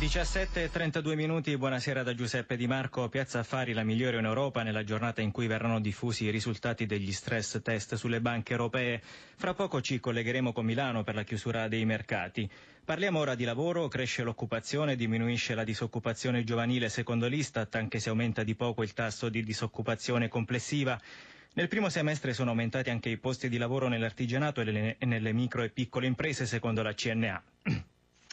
17.32 minuti, buonasera da Giuseppe Di Marco. Piazza Affari la migliore in Europa nella giornata in cui verranno diffusi i risultati degli stress test sulle banche europee. Fra poco ci collegheremo con Milano per la chiusura dei mercati. Parliamo ora di lavoro, cresce l'occupazione, diminuisce la disoccupazione giovanile secondo l'Istat, anche se aumenta di poco il tasso di disoccupazione complessiva. Nel primo semestre sono aumentati anche i posti di lavoro nell'artigianato e nelle micro e piccole imprese secondo la CNA.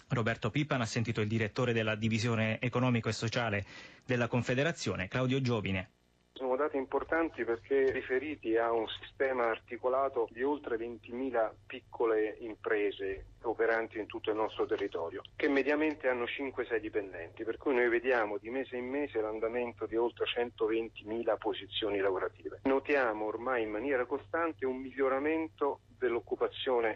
Roberto Pippan ha sentito il direttore della divisione economico e sociale della Confederazione, Claudio Giovine. Sono dati importanti perché riferiti a un sistema articolato di oltre 20.000 piccole imprese operanti in tutto il nostro territorio, che mediamente hanno 5-6 dipendenti, per cui noi vediamo di mese in mese l'andamento di oltre 120.000 posizioni lavorative. Notiamo ormai in maniera costante un miglioramento dell'occupazione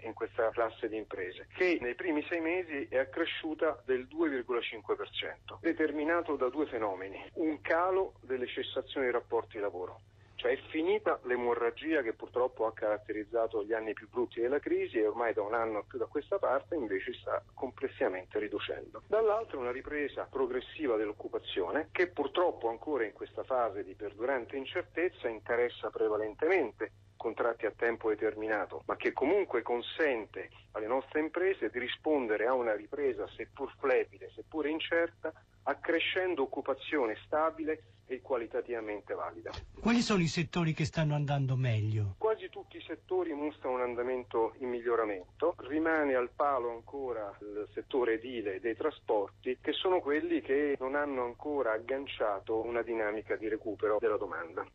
in questa classe di imprese, che nei primi sei mesi è accresciuta del 2,5%, determinato da due fenomeni. Un calo delle cessazioni dei rapporti di lavoro. Cioè è finita l'emorragia che purtroppo ha caratterizzato gli anni più brutti della crisi e ormai da un anno più da questa parte invece sta complessivamente riducendo. Dall'altro una ripresa progressiva dell'occupazione che purtroppo ancora in questa fase di perdurante incertezza interessa prevalentemente contratti a tempo determinato, ma che comunque consente alle nostre imprese di rispondere a una ripresa seppur flebile, seppur incerta, accrescendo occupazione stabile e qualitativamente valida. Quali sono i settori che stanno andando meglio? Quasi tutti i settori mostrano un andamento in miglioramento, rimane al palo ancora il settore edile e dei trasporti, che sono quelli che non hanno ancora agganciato una dinamica di recupero della domanda.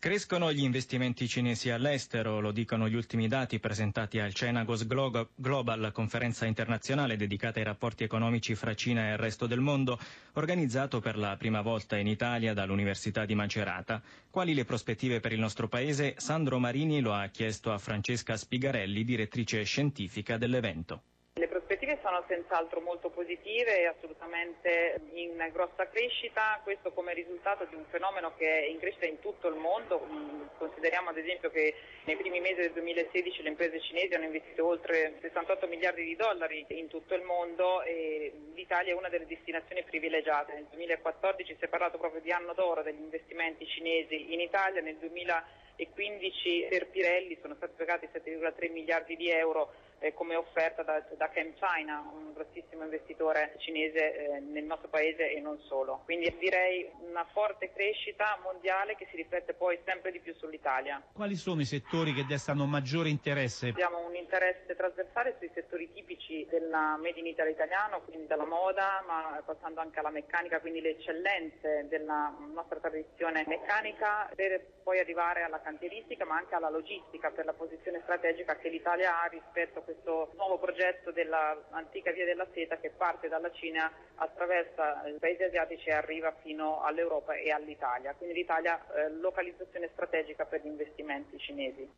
Crescono gli investimenti cinesi all'estero, lo dicono gli ultimi dati presentati al Cenagos Global, conferenza internazionale dedicata ai rapporti economici fra Cina e il resto del mondo, organizzato per la prima volta in Italia dall'Università di Macerata. Quali le prospettive per il nostro paese? Sandro Marini lo ha chiesto a Francesca Spigarelli, direttrice scientifica dell'evento prospettive sono senz'altro molto positive e assolutamente in grossa crescita, questo come risultato di un fenomeno che è in crescita in tutto il mondo. Mm, consideriamo ad esempio che nei primi mesi del 2016 le imprese cinesi hanno investito oltre 68 miliardi di dollari in tutto il mondo e l'Italia è una delle destinazioni privilegiate. Nel 2014 si è parlato proprio di anno d'oro degli investimenti cinesi in Italia, nel 2015 per Pirelli sono stati pagati 7,3 miliardi di euro eh, come offerta da, da Chem China, un grossissimo investitore cinese eh, nel nostro paese e non solo. Quindi direi una forte crescita mondiale che si riflette poi sempre di più sull'Italia. Quali sono i settori che destano maggiore interesse? Abbiamo un interesse trasversale sui settori tipici della Made in Italy italiano, quindi dalla moda, ma passando anche alla meccanica, quindi le eccellenze della nostra tradizione meccanica, per poi arrivare alla cantieristica, ma anche alla logistica per la posizione strategica che l'Italia ha rispetto a questo nuovo progetto dell'antica via della seta che parte dalla Cina, attraversa i paesi asiatici e arriva fino all'Europa e all'Italia. Quindi l'Italia eh, localizzazione strategica per gli investimenti cinesi.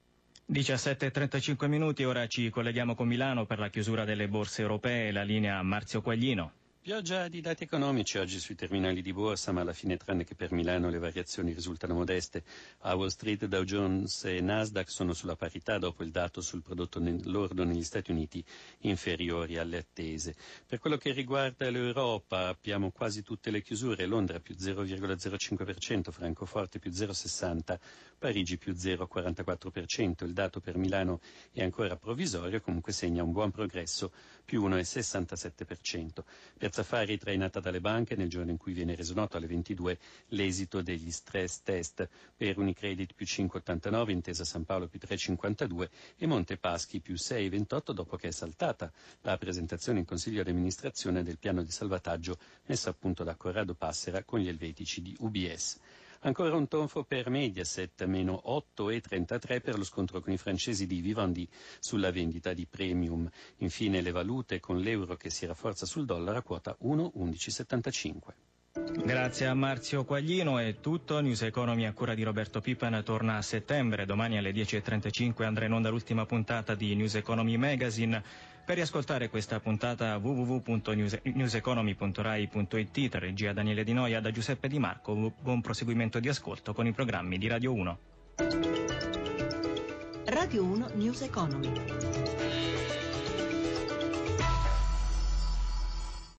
17.35 minuti, ora ci colleghiamo con Milano per la chiusura delle borse europee, la linea Marzio Quaglino. Pioggia di dati economici oggi sui terminali di borsa, ma alla fine tranne che per Milano le variazioni risultano modeste. A Wall Street Dow Jones e Nasdaq sono sulla parità dopo il dato sul prodotto lordo negli Stati Uniti inferiori alle attese. Per quello che riguarda l'Europa abbiamo quasi tutte le chiusure, Londra più 0,05%, Francoforte più 0,60%, Parigi più 0,44%. Il dato per Milano è ancora provvisorio, comunque segna un buon progresso più 1,67%. Per Safari trainata dalle banche nel giorno in cui viene reso noto alle 22 l'esito degli stress test per Unicredit più 5,89, Intesa San Paolo più 3,52 e Monte Paschi più 6,28 dopo che è saltata la presentazione in Consiglio di amministrazione del piano di salvataggio messo a punto da Corrado Passera con gli elvetici di UBS. Ancora un tonfo per Mediaset, meno 8,33 per lo scontro con i francesi di Vivendi sulla vendita di premium. Infine le valute con l'euro che si rafforza sul dollaro a quota 1,1175. Grazie a Marzio Quaglino è tutto. News Economy a cura di Roberto Pippen torna a settembre. Domani alle 10.35 andrà in onda l'ultima puntata di News Economy Magazine. Per riascoltare questa puntata www.newseconomy.rai.it tra regia Daniele Di Noia da Giuseppe Di Marco. Buon proseguimento di ascolto con i programmi di Radio 1. Radio 1 News Economy.